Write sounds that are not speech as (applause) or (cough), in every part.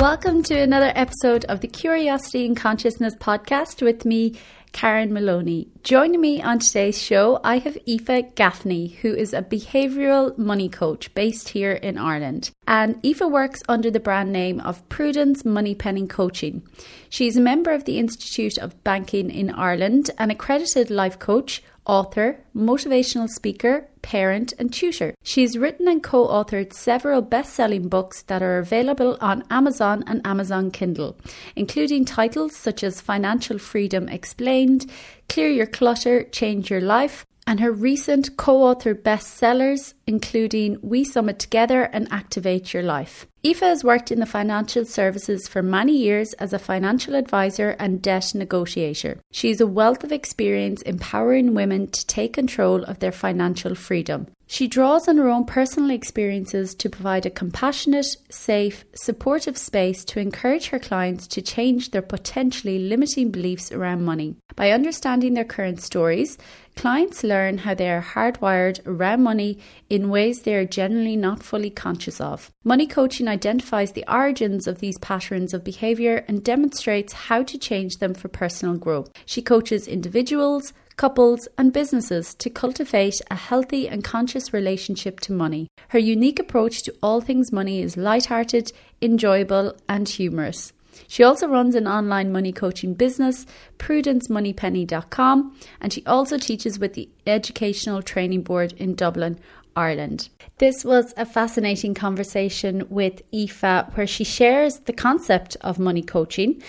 Welcome to another episode of the Curiosity and Consciousness podcast with me, Karen Maloney. Joining me on today's show, I have Aoife Gaffney, who is a behavioural money coach based here in Ireland. And Aoife works under the brand name of Prudence Money Moneypenny Coaching. She's a member of the Institute of Banking in Ireland, an accredited life coach, author, motivational speaker, parent, and tutor. She's written and co authored several best selling books that are available on Amazon and Amazon Kindle, including titles such as Financial Freedom Explained, Clear Your Clutter, Change Your Life, and her recent co authored bestsellers, including We Summit Together and Activate Your Life. Aoife has worked in the financial services for many years as a financial advisor and debt negotiator. She has a wealth of experience empowering women to take control of their financial freedom. She draws on her own personal experiences to provide a compassionate, safe, supportive space to encourage her clients to change their potentially limiting beliefs around money. By understanding their current stories, clients learn how they are hardwired around money in ways they are generally not fully conscious of. Money coaching identifies the origins of these patterns of behavior and demonstrates how to change them for personal growth. She coaches individuals, couples, and businesses to cultivate a healthy and conscious relationship to money. Her unique approach to all things money is light-hearted, enjoyable, and humorous. She also runs an online money coaching business, prudencemoneypenny.com, and she also teaches with the Educational Training Board in Dublin, Ireland. This was a fascinating conversation with Aoife where she shares the concept of money coaching,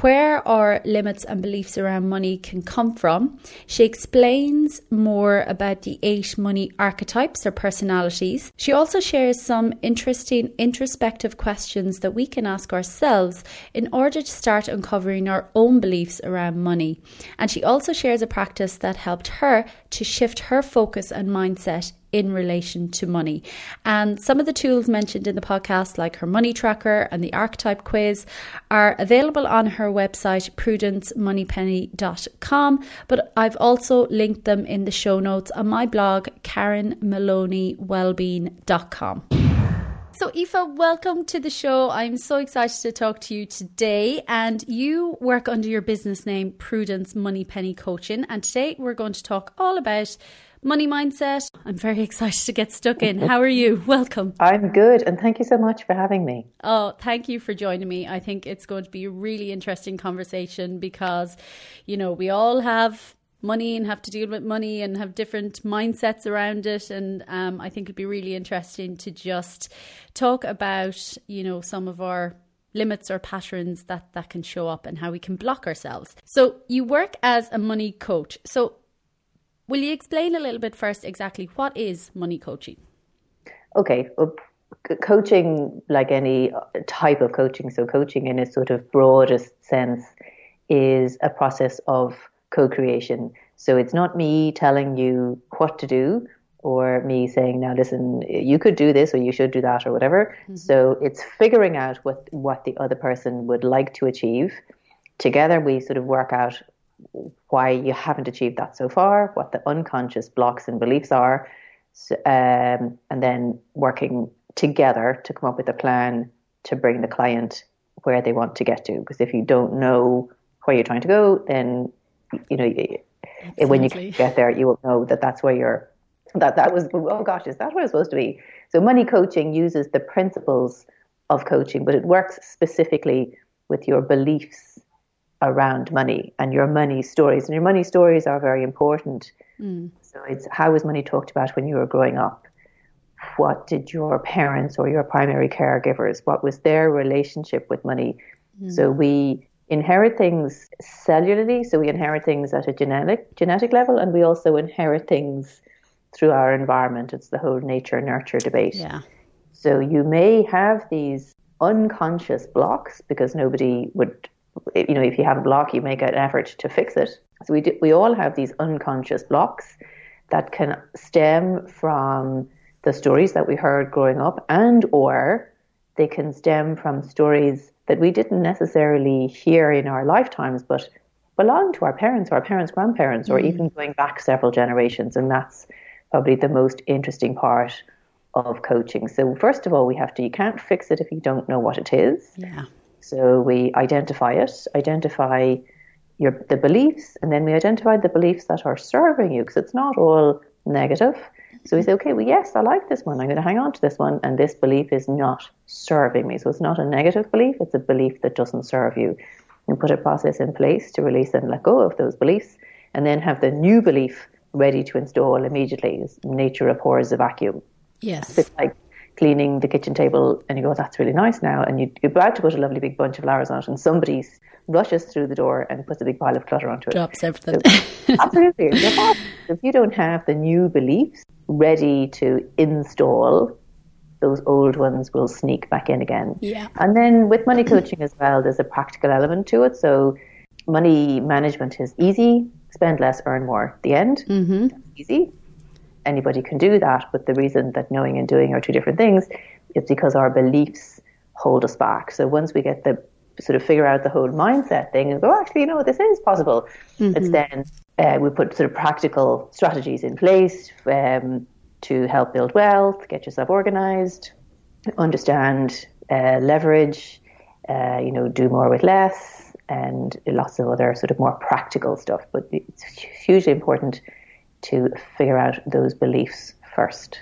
where our limits and beliefs around money can come from. She explains more about the eight money archetypes or personalities. She also shares some interesting introspective questions that we can ask ourselves in order to start uncovering our own beliefs around money. And she also shares a practice that helped her to shift her focus and mindset in relation to money. And some of the tools mentioned in the podcast, like her money tracker and the archetype quiz, are available on her website, prudencemoneypenny.com. But I've also linked them in the show notes on my blog, karenmaloneywellbeing.com. So, Aoife, welcome to the show. I'm so excited to talk to you today. And you work under your business name, Prudence Moneypenny Coaching. And today we're going to talk all about money mindset. I'm very (laughs) excited to get stuck in. How are you? Welcome. I'm good, and thank you so much for having me. Oh, thank you for joining me. I think it's going to be a really interesting conversation because, you know, we all have money and have to deal with money and have different mindsets around it. And um, I think it'd be really interesting to just talk about, you know, some of our limits or patterns that that can show up and how we can block ourselves. So you work as a money coach. So Will you explain a little bit first exactly what is money coaching? Okay. Well, coaching, like any type of coaching, so coaching in a sort of broadest sense, is a process of co creation. So it's not me telling you what to do or me saying, now listen, you could do this or you should do that or whatever. Mm-hmm. So it's figuring out what, what the other person would like to achieve. Together, we sort of work out why you haven't achieved that so far, what the unconscious blocks and beliefs are, um, and then working together to come up with a plan to bring the client where they want to get to. Because if you don't know where you're trying to go, then you know Absolutely. when you get there, you will know that that's where you're. That that was oh gosh, is that where it's supposed to be? So money coaching uses the principles of coaching, but it works specifically with your beliefs around money and your money stories. And your money stories are very important. Mm. So it's how was money talked about when you were growing up? What did your parents or your primary caregivers, what was their relationship with money? Mm. So we inherit things cellularly, so we inherit things at a genetic genetic level, and we also inherit things through our environment. It's the whole nature nurture debate. Yeah. So you may have these unconscious blocks because nobody would you know, if you have a block, you make an effort to fix it. So we do, we all have these unconscious blocks that can stem from the stories that we heard growing up, and or they can stem from stories that we didn't necessarily hear in our lifetimes, but belong to our parents, or our parents' grandparents, or mm. even going back several generations. And that's probably the most interesting part of coaching. So first of all, we have to you can't fix it if you don't know what it is. Yeah. So we identify it, identify your the beliefs, and then we identify the beliefs that are serving you because it's not all negative. So we say, okay, well, yes, I like this one. I'm going to hang on to this one, and this belief is not serving me. So it's not a negative belief; it's a belief that doesn't serve you. And put a process in place to release and let go of those beliefs, and then have the new belief ready to install immediately. Nature abhors a vacuum. Yes, it's like cleaning the kitchen table, and you go, "That's really nice now," and you, you're about to put a lovely big bunch of flowers on it, and somebody's rushes through the door and puts a big pile of clutter onto it. Drops everything. So, absolutely. if you don't have the new beliefs ready to install, those old ones will sneak back in again. Yeah. And then with money coaching as well, there's a practical element to it. So money management is easy, spend less, earn more. The end, mm-hmm. easy. Anybody can do that, but the reason that knowing and doing are two different things is because our beliefs hold us back. So once we get the sort of figure out the whole mindset thing and go, actually, you know, this is possible. Mm-hmm. It's then uh, we put sort of practical strategies in place um, to help build wealth, get yourself organized, understand uh, leverage, uh, you know, do more with less, and lots of other sort of more practical stuff. But it's hugely important to figure out those beliefs first.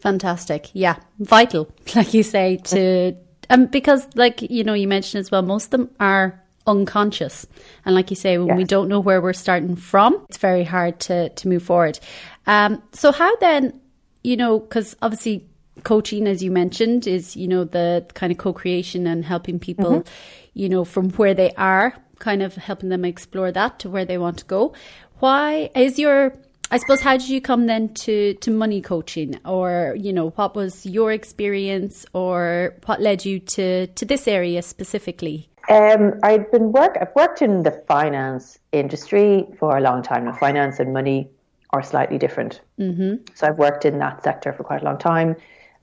Fantastic. Yeah. Vital, (laughs) like you say, to um, because, like you know, you mentioned as well, most of them are unconscious, and like you say, when yes. we don't know where we're starting from, it's very hard to to move forward. Um, so how then, you know, because obviously coaching, as you mentioned, is you know the kind of co-creation and helping people, mm-hmm. you know, from where they are, kind of helping them explore that to where they want to go. Why is your I suppose how did you come then to to money coaching, or you know what was your experience, or what led you to to this area specifically? Um, I've been work. I've worked in the finance industry for a long time. Now, finance and money are slightly different. Mm-hmm. So I've worked in that sector for quite a long time,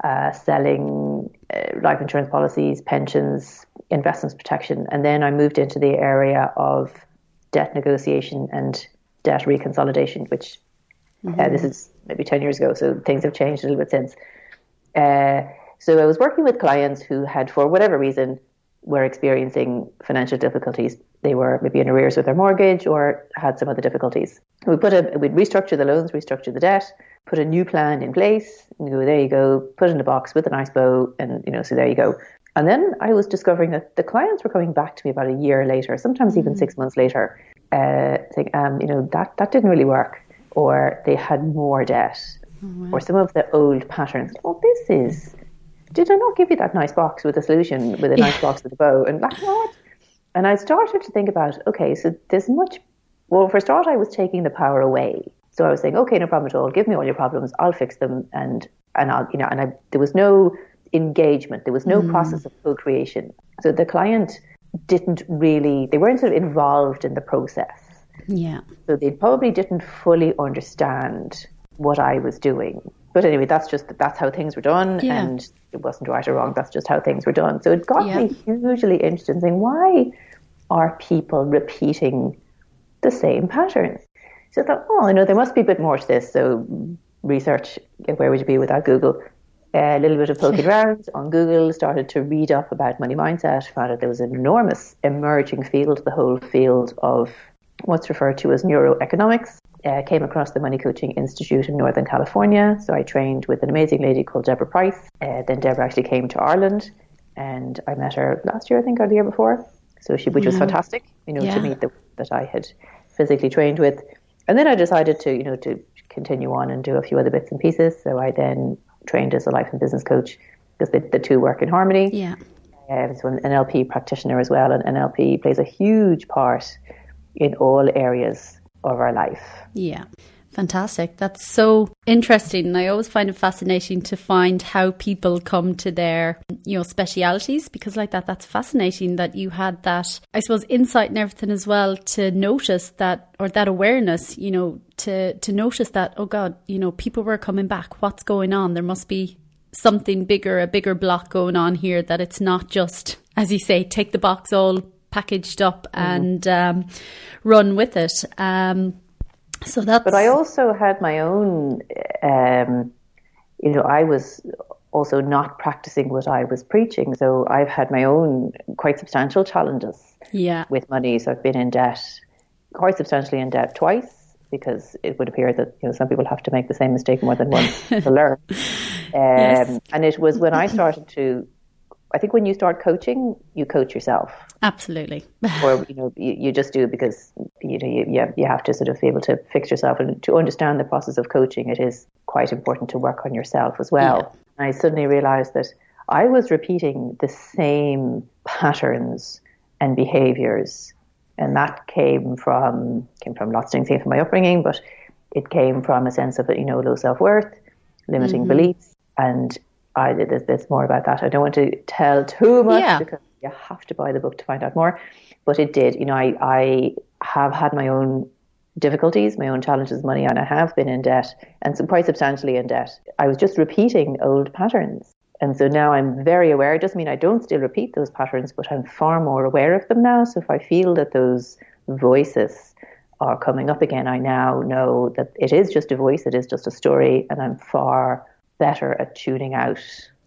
uh, selling uh, life insurance policies, pensions, investments protection, and then I moved into the area of debt negotiation and debt reconsolidation, which Mm-hmm. Uh, this is maybe 10 years ago, so things have changed a little bit since. Uh, so I was working with clients who had, for whatever reason, were experiencing financial difficulties. They were maybe in arrears with their mortgage or had some other difficulties. We put a, we'd restructure the loans, restructure the debt, put a new plan in place, and go, there you go, put in a box with a nice bow, and you know, so there you go. And then I was discovering that the clients were coming back to me about a year later, sometimes even mm. six months later, uh, saying, um, you know, that, that didn't really work or they had more debt, oh, wow. or some of the old patterns. Oh, this is. Did I not give you that nice box with a solution, with a nice box with a bow? And like, what? And I started to think about, okay, so there's much. Well, for a start, I was taking the power away. So I was saying, okay, no problem at all. Give me all your problems. I'll fix them, and and I'll, you know, and I, there was no engagement. There was no mm. process of co-creation. So the client didn't really. They weren't sort of involved in the process. Yeah. So they probably didn't fully understand what I was doing. But anyway, that's just that's how things were done, yeah. and it wasn't right or wrong. That's just how things were done. So it got yeah. me hugely interested in saying, why are people repeating the same patterns? So I thought, oh, you know, there must be a bit more to this. So research, eh, where would you be without Google? a little bit of poking (laughs) around on Google, started to read up about money mindset, found out there was an enormous emerging field, the whole field of what's referred to as neuroeconomics. Uh, came across the Money Coaching Institute in Northern California. So I trained with an amazing lady called Deborah Price. Uh, then Deborah actually came to Ireland, and I met her last year, I think, or the year before. So she, which was mm-hmm. fantastic, you know, yeah. to meet the, that I had physically trained with. And then I decided to, you know, to continue on and do a few other bits and pieces. So I then trained as a life and business coach because the, the two work in harmony. Yeah. Uh, so an NLP practitioner as well, and NLP plays a huge part in all areas of our life. Yeah. Fantastic. That's so interesting. And I always find it fascinating to find how people come to their, you know, specialities because like that, that's fascinating that you had that, I suppose, insight and everything as well to notice that or that awareness, you know, to to notice that, oh God, you know, people were coming back. What's going on? There must be something bigger, a bigger block going on here that it's not just, as you say, take the box all packaged up mm. and um, run with it. Um, so that's. But I also had my own. Um, you know, I was also not practicing what I was preaching. So I've had my own quite substantial challenges yeah. with money. So I've been in debt, quite substantially in debt twice because it would appear that you know some people have to make the same mistake more than once (laughs) to learn. Um, yes. And it was when I started to I think when you start coaching, you coach yourself. Absolutely. (laughs) or you know, you, you, just do because you know you, you have to sort of be able to fix yourself and to understand the process of coaching. It is quite important to work on yourself as well. Yeah. I suddenly realised that I was repeating the same patterns and behaviours, and that came from came from lots of things. Came from my upbringing, but it came from a sense of you know low self worth, limiting mm-hmm. beliefs, and I there's, there's more about that. I don't want to tell too much yeah. because you have to buy the book to find out more. But it did. You know, I I have had my own difficulties, my own challenges money, and I have been in debt and some quite substantially in debt. I was just repeating old patterns. And so now I'm very aware. It doesn't mean I don't still repeat those patterns, but I'm far more aware of them now. So if I feel that those voices are coming up again, I now know that it is just a voice, it is just a story, and I'm far better at tuning out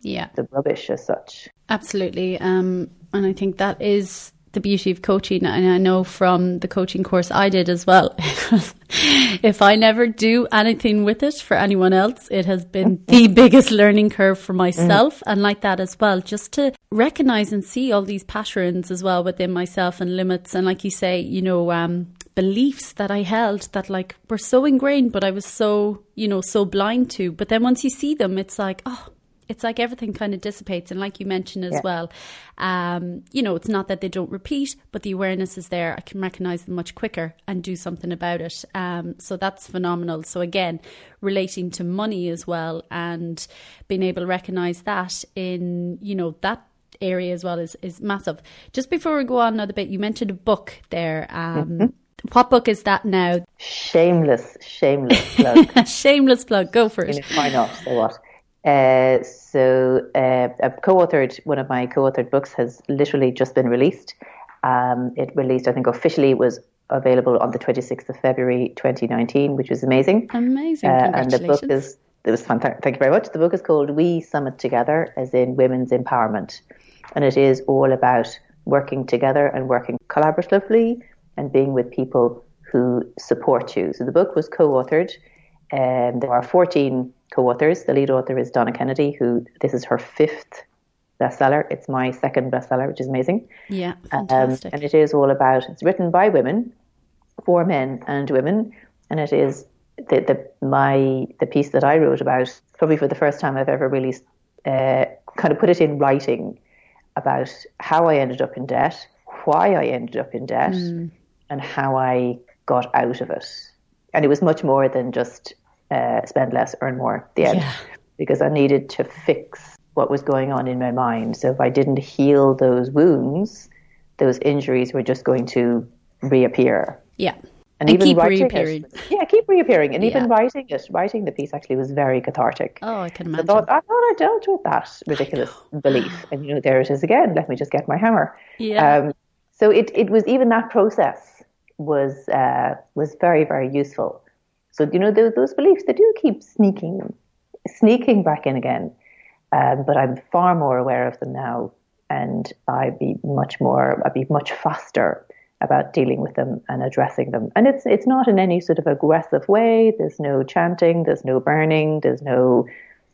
yeah. the rubbish as such. Absolutely. Um, and I think that is the beauty of coaching. And I know from the coaching course I did as well. (laughs) if I never do anything with it for anyone else, it has been (laughs) the biggest learning curve for myself. Mm. And like that as well, just to recognize and see all these patterns as well within myself and limits. And like you say, you know, um, beliefs that I held that like were so ingrained, but I was so, you know, so blind to. But then once you see them, it's like, oh, it's like everything kind of dissipates. And like you mentioned as yeah. well, um, you know, it's not that they don't repeat, but the awareness is there. I can recognize them much quicker and do something about it. Um, so that's phenomenal. So again, relating to money as well and being able to recognize that in, you know, that area as well is, is massive. Just before we go on another bit, you mentioned a book there. Um, mm-hmm what book is that now? Shameless, shameless plug. (laughs) shameless plug. Go for it. why not? So what? Uh, so uh, I've co-authored one of my co-authored books has literally just been released. Um, it released, I think, officially was available on the 26th of February 2019, which was amazing. Amazing. Uh, and the book is it was fantastic. Thank you very much. The book is called We Summit Together, as in women's empowerment, and it is all about working together and working collaboratively and being with people who support you. So the book was co-authored. Um, there are 14 co-authors. The lead author is Donna Kennedy, who this is her fifth bestseller. It's my second bestseller, which is amazing. Yeah, fantastic. Um, and it is all about. It's written by women, for men and women, and it is the the my the piece that I wrote about. Probably for the first time I've ever really uh, kind of put it in writing about how I ended up in debt, why I ended up in debt, mm and how I got out of it. And it was much more than just uh, spend less, earn more the end, yeah. because I needed to fix what was going on in my mind. So if I didn't heal those wounds, those injuries were just going to reappear. Yeah. And, and even keep reappearing. It, yeah, keep reappearing. And yeah. even writing it, writing the piece actually was very cathartic. Oh, I can imagine. I thought, I thought I dealt with that ridiculous belief. And, you know, there it is again. Let me just get my hammer. Yeah. Um, so it, it was even that process was uh, was very very useful. So you know those, those beliefs they do keep sneaking sneaking back in again, um, but I'm far more aware of them now, and I'd be much more I'd be much faster about dealing with them and addressing them. And it's it's not in any sort of aggressive way. There's no chanting. There's no burning. There's no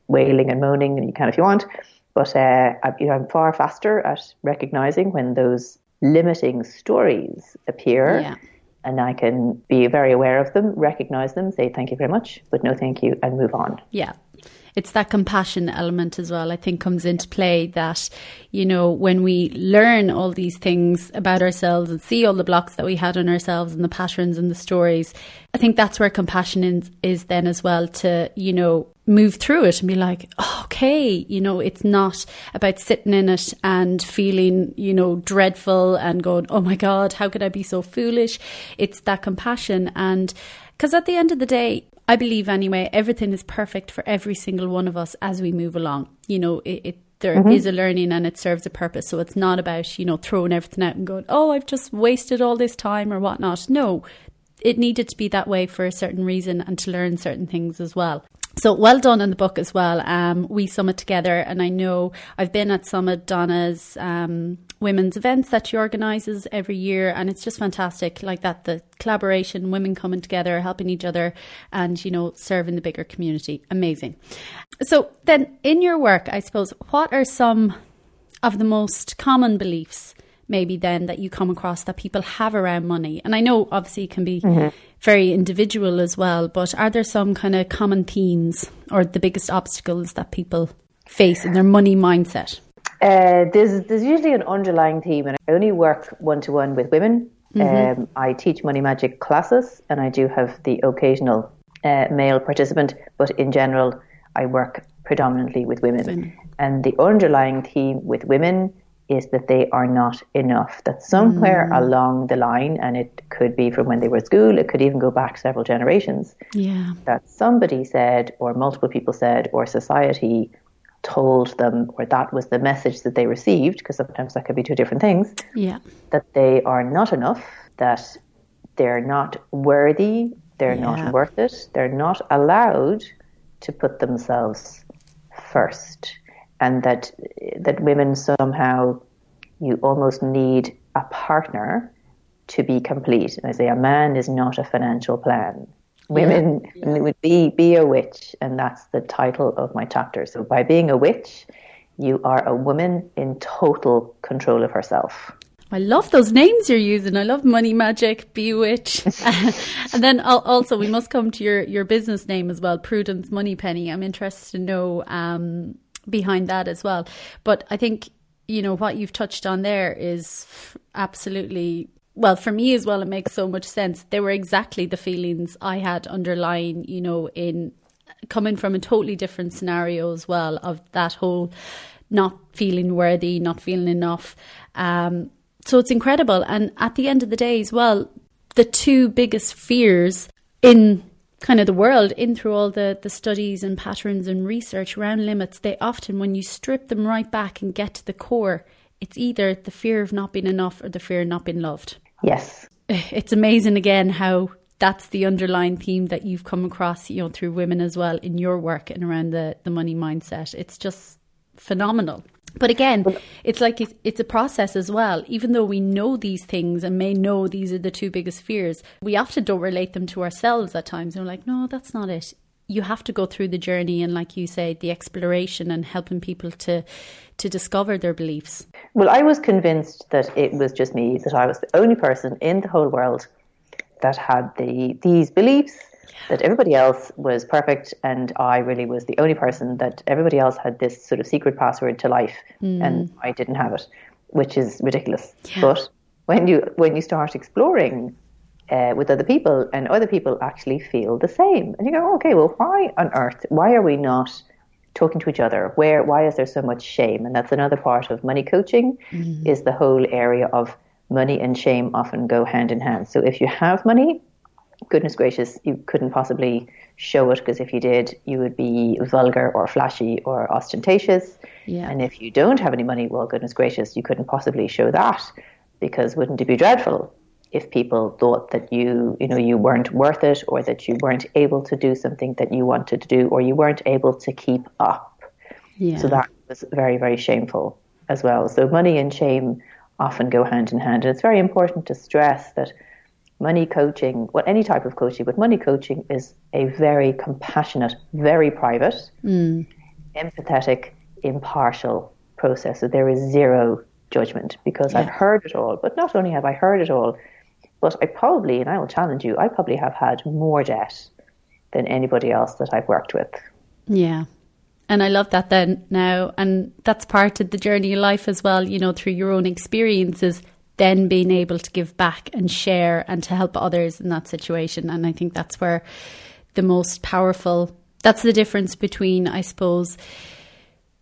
wailing and moaning. And you can if you want. But uh, I, you know, I'm far faster at recognizing when those limiting stories appear. Yeah and I can be very aware of them, recognize them, say thank you very much, but no thank you, and move on. Yeah. It's that compassion element as well, I think, comes into play that, you know, when we learn all these things about ourselves and see all the blocks that we had on ourselves and the patterns and the stories, I think that's where compassion is, is then as well to, you know, move through it and be like, oh, okay, you know, it's not about sitting in it and feeling, you know, dreadful and going, oh my God, how could I be so foolish? It's that compassion. And because at the end of the day, I believe anyway, everything is perfect for every single one of us as we move along. You know, it, it there mm-hmm. is a learning and it serves a purpose. So it's not about, you know, throwing everything out and going, oh, I've just wasted all this time or whatnot. No, it needed to be that way for a certain reason and to learn certain things as well. So well done in the book as well. Um, we summit together, and I know I've been at Summit Donna's um, women's events that she organises every year, and it's just fantastic. Like that, the collaboration, women coming together, helping each other, and you know, serving the bigger community. Amazing. So then, in your work, I suppose, what are some of the most common beliefs? maybe then that you come across that people have around money? And I know obviously it can be mm-hmm. very individual as well, but are there some kind of common themes or the biggest obstacles that people face in their money mindset? Uh, there's there's usually an underlying theme, and I only work one to one with women. Mm-hmm. Um, I teach money magic classes, and I do have the occasional uh, male participant, but in general, I work predominantly with women. women. And the underlying theme with women is that they are not enough. That somewhere mm. along the line, and it could be from when they were at school, it could even go back several generations. Yeah. That somebody said, or multiple people said, or society told them, or that was the message that they received, because sometimes that could be two different things. Yeah. That they are not enough, that they're not worthy, they're yeah. not worth it, they're not allowed to put themselves first and that that women somehow you almost need a partner to be complete. And I say a man is not a financial plan. Women yeah, yeah. would be be a witch, and that's the title of my chapter. So by being a witch, you are a woman in total control of herself. I love those names you're using. I love Money Magic, Bewitch. (laughs) and then also, we must come to your, your business name as well, Prudence Moneypenny. I'm interested to know um, behind that as well. But I think, you know, what you've touched on there is absolutely well, for me as well, it makes so much sense. They were exactly the feelings I had underlying, you know, in coming from a totally different scenario as well of that whole not feeling worthy, not feeling enough. Um, so it's incredible. And at the end of the day as well, the two biggest fears in kind of the world in through all the, the studies and patterns and research around limits, they often, when you strip them right back and get to the core, it's either the fear of not being enough or the fear of not being loved. Yes. Eh, it's amazing again how that's the underlying theme that you've come across, you know, through women as well in your work and around the, the money mindset. It's just phenomenal. But again, it's like it's, it's, a process as well. Even though we know these things and may know these are the two biggest fears, we often don't relate them to ourselves at times. And we're like, no, that's not it. You have to go through the journey and, like you say, the exploration and helping people to to discover their beliefs. Well, I was convinced that it was just me, that I was the only person in the whole world that had the these beliefs that everybody else was perfect and I really was the only person that everybody else had this sort of secret password to life mm. and I didn't have it, which is ridiculous. Yeah. But when you when you start exploring uh, with other people and other people actually feel the same and you go, okay, well, why on earth? Why are we not talking to each other? Where why is there so much shame? And that's another part of money coaching mm. is the whole area of money and shame often go hand in hand. So if you have money goodness gracious, you couldn't possibly show it because if you did, you would be vulgar or flashy or ostentatious. Yeah. And if you don't have any money, well, goodness gracious, you couldn't possibly show that because wouldn't it be dreadful if people thought that you, you know, you weren't worth it or that you weren't able to do something that you wanted to do or you weren't able to keep up. Yeah. So that was very, very shameful as well. So money and shame often go hand in hand. And it's very important to stress that money coaching, well, any type of coaching, but money coaching is a very compassionate, very private, mm. empathetic, impartial process. So there is zero judgment because yeah. I've heard it all. But not only have I heard it all, but I probably, and I will challenge you, I probably have had more debt than anybody else that I've worked with. Yeah. And I love that then now. And that's part of the journey of life as well, you know, through your own experiences then being able to give back and share and to help others in that situation. And I think that's where the most powerful, that's the difference between, I suppose,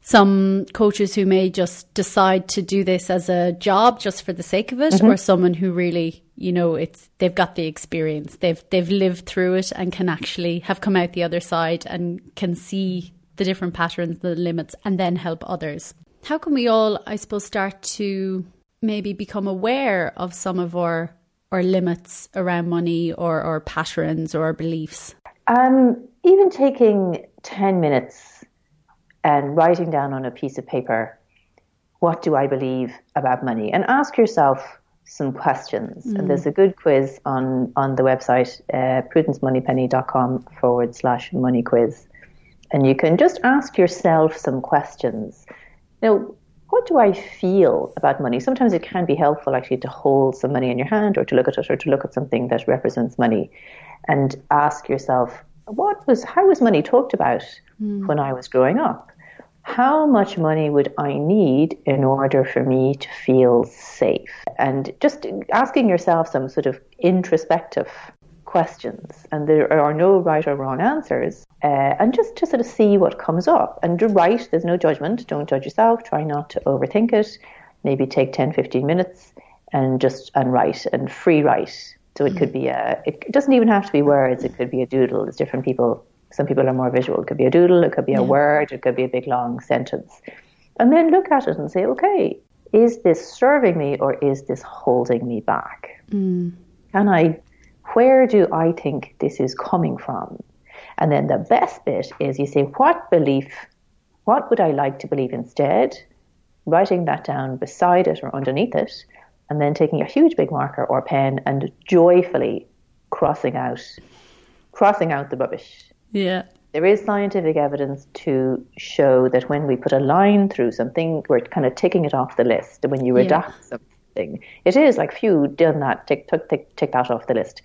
some coaches who may just decide to do this as a job just for the sake of it mm-hmm. or someone who really you know it's they've got the experience they've they've lived through it and can actually have come out the other side and can see the different patterns the limits and then help others how can we all i suppose start to maybe become aware of some of our our limits around money or or patterns or beliefs? Um, even taking 10 minutes and writing down on a piece of paper, what do I believe about money? And ask yourself some questions. Mm. And there's a good quiz on, on the website, uh, prudencemoneypenny.com forward slash money quiz. And you can just ask yourself some questions. You know, what do I feel about money? Sometimes it can be helpful actually to hold some money in your hand or to look at it or to look at something that represents money and ask yourself, what was, how was money talked about mm. when I was growing up? How much money would I need in order for me to feel safe? And just asking yourself some sort of introspective questions. And there are no right or wrong answers. Uh, and just to sort of see what comes up. And to write, there's no judgment. Don't judge yourself. Try not to overthink it. Maybe take 10, 15 minutes and just and write and free write. So it could be a, it doesn't even have to be words. It could be a doodle. There's different people. Some people are more visual. It could be a doodle. It could be a yeah. word. It could be a big long sentence. And then look at it and say, okay, is this serving me or is this holding me back? Mm. Can I, where do I think this is coming from? And then the best bit is you say, what belief, what would I like to believe instead? Writing that down beside it or underneath it, and then taking a huge big marker or pen and joyfully crossing out, crossing out the rubbish. Yeah. There is scientific evidence to show that when we put a line through something, we're kind of ticking it off the list. When you redact yeah. something. It is like, phew, done that, tick, tick, tick, tick that off the list.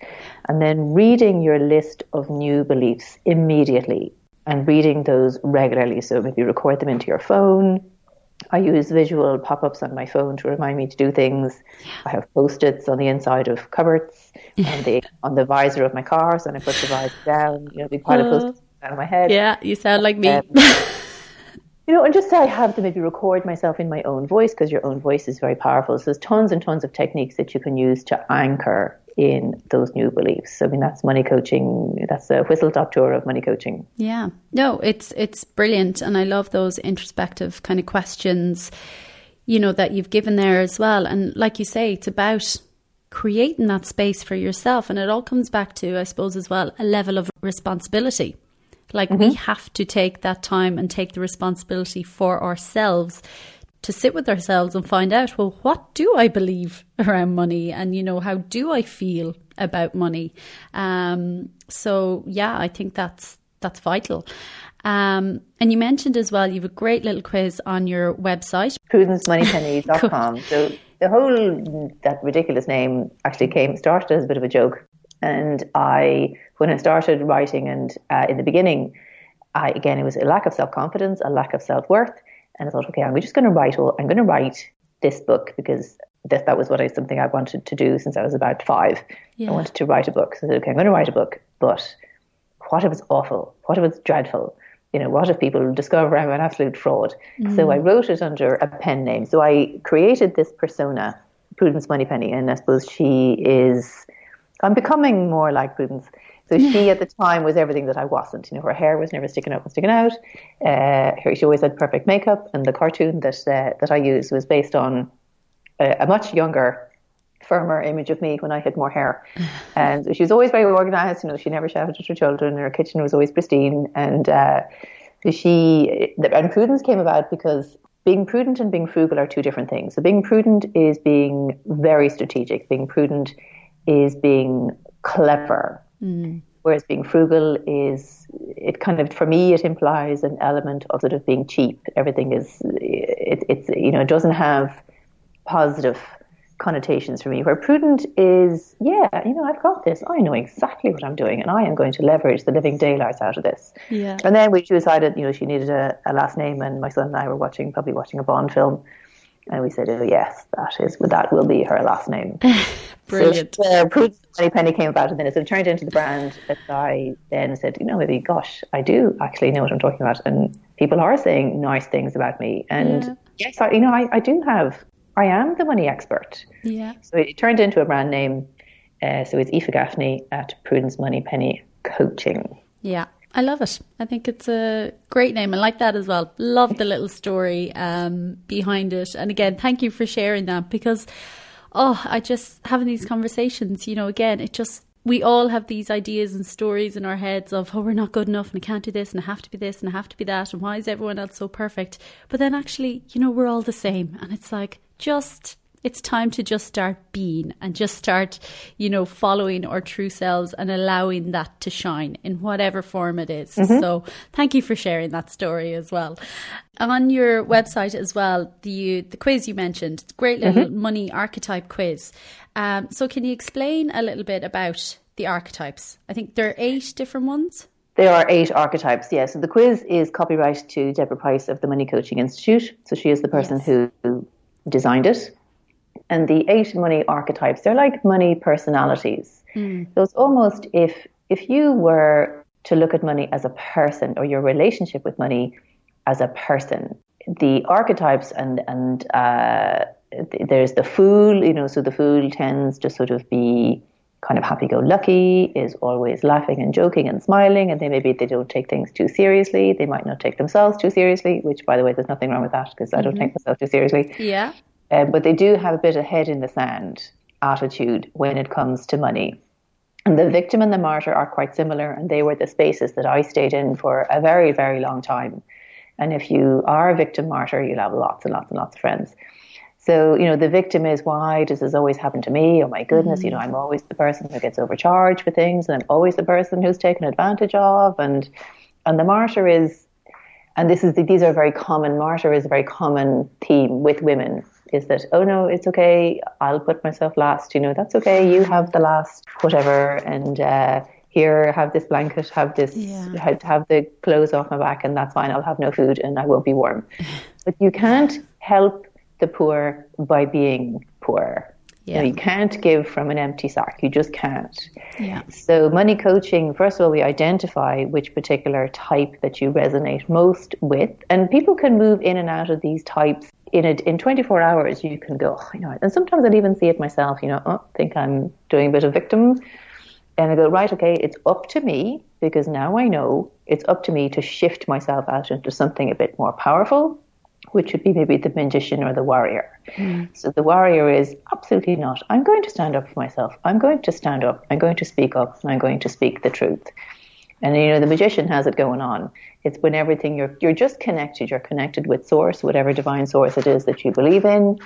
And then reading your list of new beliefs immediately and reading those regularly. So maybe record them into your phone. I use visual pop ups on my phone to remind me to do things. I have post its on the inside of cupboards, (laughs) on the on the visor of my car, so when I put the visor down, you know, big pile of post out of my head. Yeah, you sound like me. Um, (laughs) you know, and just say I have to maybe record myself in my own voice because your own voice is very powerful. So there's tons and tons of techniques that you can use to anchor in those new beliefs. I mean, that's money coaching. That's a whistle top tour of money coaching. Yeah, no, it's it's brilliant, and I love those introspective kind of questions, you know, that you've given there as well. And like you say, it's about creating that space for yourself, and it all comes back to, I suppose, as well, a level of responsibility. Like mm-hmm. we have to take that time and take the responsibility for ourselves to sit with ourselves and find out, well, what do I believe around money? And, you know, how do I feel about money? Um, so yeah, I think that's, that's vital. Um, and you mentioned as well, you have a great little quiz on your website. prudencemoneypenny.com. (laughs) so the whole, that ridiculous name actually came, started as a bit of a joke. And I when I started writing, and uh, in the beginning, I, again, it was a lack of self confidence, a lack of self worth. And I thought, okay, I'm just going to write, I'm going to write this book because that, that was what I, something I wanted to do since I was about five. Yeah. I wanted to write a book. So I said, okay, I'm going to write a book, but what if it's awful? What if it's dreadful? You know, what if people discover I'm an absolute fraud? Mm. So I wrote it under a pen name. So I created this persona, Prudence Moneypenny, and I suppose she is, I'm becoming more like Prudence. So she at the time was everything that I wasn't. You know, her hair was never sticking out and sticking out. Uh, her, she always had perfect makeup, and the cartoon that uh, that I used was based on a, a, much younger, firmer image of me when I had more hair. (sighs) And she was always very organised. You know, she never shouted at her children. Her kitchen was always pristine, and uh, she and prudence came about because being prudent and being frugal are two different things. So being prudent is being very strategic. Being prudent is being clever Mm. Whereas being frugal is, it kind of, for me, it implies an element of sort of being cheap. Everything is, it, it's, you know, it doesn't have positive connotations for me. Where prudent is, yeah, you know, I've got this. I know exactly what I'm doing, and I am going to leverage the living daylights out of this. Yeah. And then we decided, you know, she needed a, a last name, and my son and I were watching, probably watching a Bond film, and we said, oh, yes, that is, that will be her last name. (laughs) Brilliant. So, uh, Prudence Moneypenny came about, and then it sort of turned into the brand that I then said, you know, maybe, gosh, I do actually know what I'm talking about. And people are saying nice things about me. And yeah. yes, I, you know, I, I do have, I am the money expert. Yeah. So it turned into a brand name. Uh, so it's Aoife Gaffney at Prudence Moneypenny Coaching. Yeah. I love it. I think it's a great name. I like that as well. Love the little story um, behind it. And again, thank you for sharing that because, oh, I just having these conversations, you know, again, it just we all have these ideas and stories in our heads of, oh, we're not good enough and I can't do this and I have to be this and I have to be that and why is everyone else so perfect? But then actually, you know, we're all the same. And it's like, just it's time to just start being and just start, you know, following our true selves and allowing that to shine in whatever form it is. Mm-hmm. So thank you for sharing that story as well. On your website as well, the the quiz you mentioned, great little mm-hmm. money archetype quiz. Um, so can you explain a little bit about the archetypes? I think there are eight different ones. There are eight archetypes, yes. Yeah. So the quiz is copyright to Deborah Price of the Money Coaching Institute. So she is the person yes. who designed it and the eight money archetypes, they're like money personalities. Mm. So it's almost if if you were to look at money as a person or your relationship with money as a person, the archetypes and and uh, there's the fool, you know, so the fool tends to sort of be kind of happy-go-lucky, is always laughing and joking and smiling, and they maybe they don't take things too seriously. They might not take themselves too seriously, which, by the way, there's nothing wrong with that because. I don't mm-hmm. take myself too seriously. Yeah. Um, but they do have a bit of head in the sand attitude when it comes to money. And the victim and the martyr are quite similar, and they were the spaces that I stayed in for a very, very long time. And if you are a victim martyr, you'll have lots and lots and lots of friends. So, you know, the victim is, why does this always happen to me? Oh my goodness, you know, I'm always the person who gets overcharged for things, and I'm always the person who's taken advantage of. And and the martyr is, and this is these are very common. Martyr is a very common theme with women is that oh no it's okay i'll put myself last you know that's okay you have the last whatever and uh, here have this blanket have this yeah. have, have the clothes off my back and that's fine i'll have no food and i won't be warm (sighs) but you can't help the poor by being poor yeah. You, know, you can't give from an empty sack. You just can't. Yeah. So, money coaching, first of all, we identify which particular type that you resonate most with. And people can move in and out of these types in a, in 24 hours. You can go, oh, you know, and sometimes I'll even see it myself, you know, oh, think I'm doing a bit of victim. And I go, right, okay, it's up to me because now I know it's up to me to shift myself out into something a bit more powerful which would be maybe the magician or the warrior. Mm. So the warrior is absolutely not. I'm going to stand up for myself. I'm going to stand up. I'm going to speak up and I'm going to speak the truth. And you know, the magician has it going on. It's when everything you're you're just connected. You're connected with source, whatever divine source it is that you believe in.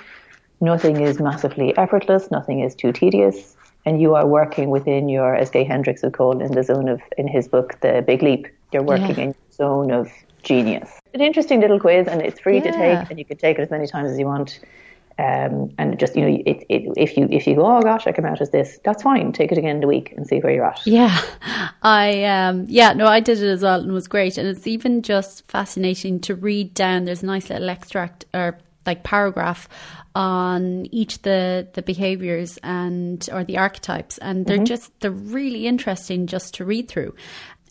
Nothing is massively effortless. Nothing is too tedious. And you are working within your, as Gay Hendricks would call, in the zone of, in his book, The Big Leap. You're working yeah. in your zone of genius. An interesting little quiz, and it's free yeah. to take, and you can take it as many times as you want. Um, and just you know, it, it, if you if you go, oh gosh, I come out as this, that's fine. Take it again in a week and see where you're at. Yeah, (laughs) I um, yeah, no, I did it as well, and it was great. And it's even just fascinating to read down. There's a nice little extract or like paragraph on each the the behaviors and or the archetypes, and they're mm-hmm. just they're really interesting just to read through.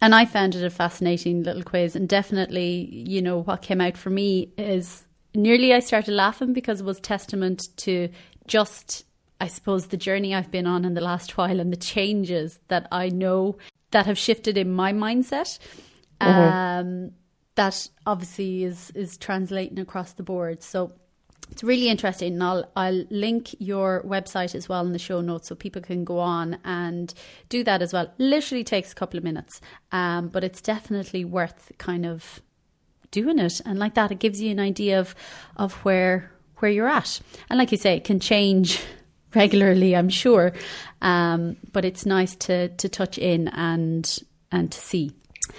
And I found it a fascinating little quiz. And definitely, you know, what came out for me is nearly I started laughing because it was testament to just, I suppose, the journey I've been on in the last while and the changes that I know that have shifted in my mindset. Mm-hmm. Um, that obviously is is translating across the board. So it's really interesting and I'll, I'll link your website as well in the show notes so people can go on and do that as well literally takes a couple of minutes um, but it's definitely worth kind of doing it. And like that it gives you an idea of of where where you're at. And like you say it can change (laughs) regularly i'm sure. Um, but it's nice to to touch in and and to see.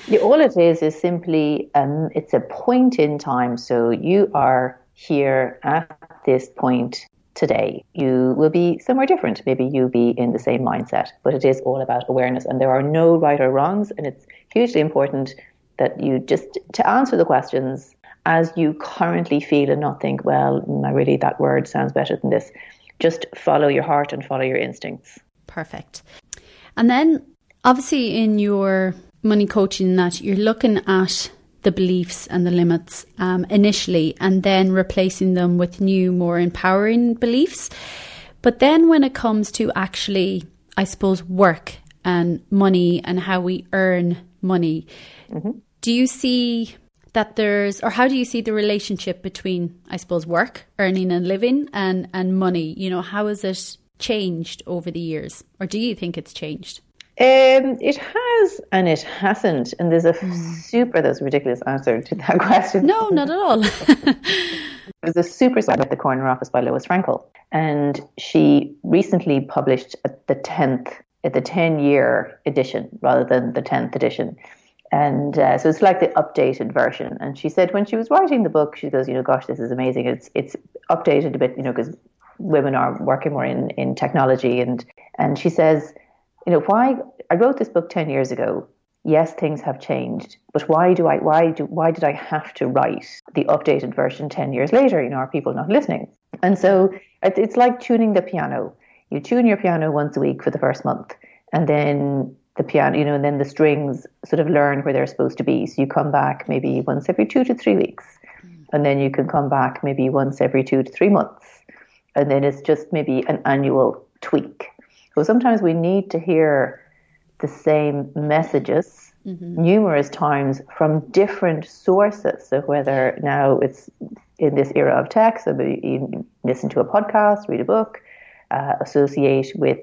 Yeah, all it is is simply um, it's a point in time. So you are here at this point today. You will be somewhere different. Maybe you'll be in the same mindset, but it is all about awareness. And there are no right or wrongs. And it's hugely important that you just to answer the questions as you currently feel and not think, well, really that word sounds better than this. Just follow your heart and follow your instincts. Perfect. And then obviously in your money coaching that you're looking at the beliefs and the limits um, initially and then replacing them with new, more empowering beliefs. But then when it comes to actually, I suppose, work and money and how we earn money, mm-hmm. do you see that there's, or how do you see the relationship between, I suppose, work, earning and living, and, and money? You know, how has it changed over the years? Or do you think it's changed? Um, it has and it hasn't, and there's a mm. super, there's a ridiculous answer to that (laughs) question. No, not at all. (laughs) there's a super side at the corner office by Lois Frankel, and she recently published the tenth, the ten year edition rather than the tenth edition. And uh, so it's like the updated version. And she said when she was writing the book, she goes, you know, gosh, this is amazing. It's it's updated a bit, you know, because women are working more in, in technology. And and she says you know, why I wrote this book 10 years ago. Yes, things have changed, but why do I why do why did I have to write the updated version 10 years later? You know, are people not listening? And so it's like tuning the piano. You tune your piano once a week for the first month, and then the piano, you know, and then the strings sort of learn where they're supposed to be. So you come back maybe once every two to three weeks, and then you can come back maybe once every two to three months, and then it's just maybe an annual tweak. So sometimes we need to hear the same messages mm-hmm. numerous times from different sources. So whether now it's in this era of text, so you listen to a podcast, read a book, uh, associate with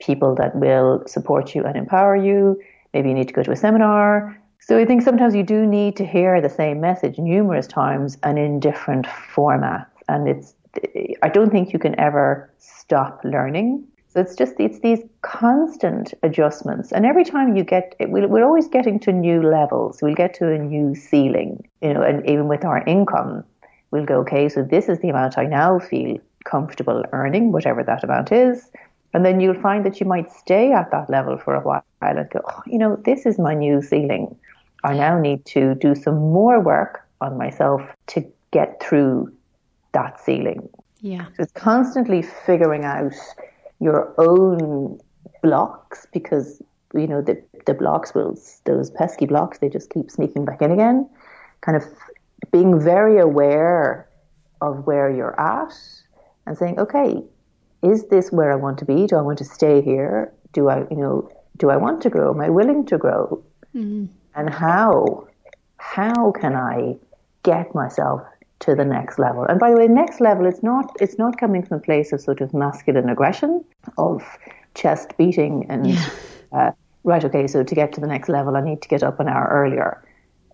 people that will support you and empower you. Maybe you need to go to a seminar. So I think sometimes you do need to hear the same message numerous times and in different formats. And it's, I don't think you can ever stop learning. So it's just it's these constant adjustments, and every time you get, we're always getting to new levels. We'll get to a new ceiling, you know, and even with our income, we'll go, okay, so this is the amount I now feel comfortable earning, whatever that amount is, and then you'll find that you might stay at that level for a while and go, oh, you know, this is my new ceiling. I now need to do some more work on myself to get through that ceiling. Yeah. So it's constantly figuring out your own blocks because you know the the blocks will those pesky blocks they just keep sneaking back in again kind of being very aware of where you're at and saying okay is this where i want to be do i want to stay here do i you know do i want to grow am i willing to grow mm-hmm. and how how can i get myself to the next level. And by the way, next level, it's not it's not coming from a place of sort of masculine aggression, of chest beating and yeah. uh, right, okay, so to get to the next level, I need to get up an hour earlier.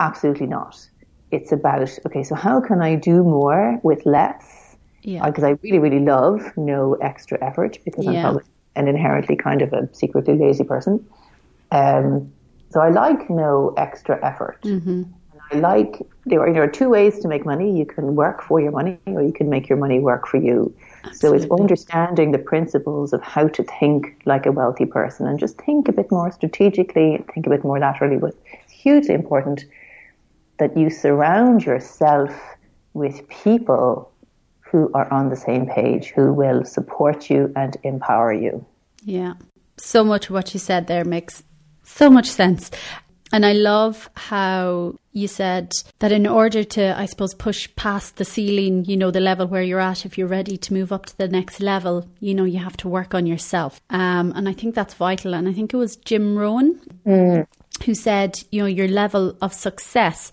Absolutely not. It's about okay, so how can I do more with less? Yeah. Because uh, I really, really love no extra effort because yeah. I'm probably an inherently kind of a secretly lazy person. Um, so I like no extra effort. Mm-hmm. I like there are, there are two ways to make money. You can work for your money, or you can make your money work for you. Absolutely. So it's understanding the principles of how to think like a wealthy person, and just think a bit more strategically, think a bit more laterally. But it's hugely important that you surround yourself with people who are on the same page, who will support you and empower you. Yeah. So much of what you said there makes so much sense. And I love how you said that in order to, I suppose, push past the ceiling, you know, the level where you're at, if you're ready to move up to the next level, you know, you have to work on yourself. Um, and I think that's vital. And I think it was Jim Rohn mm. who said, you know, your level of success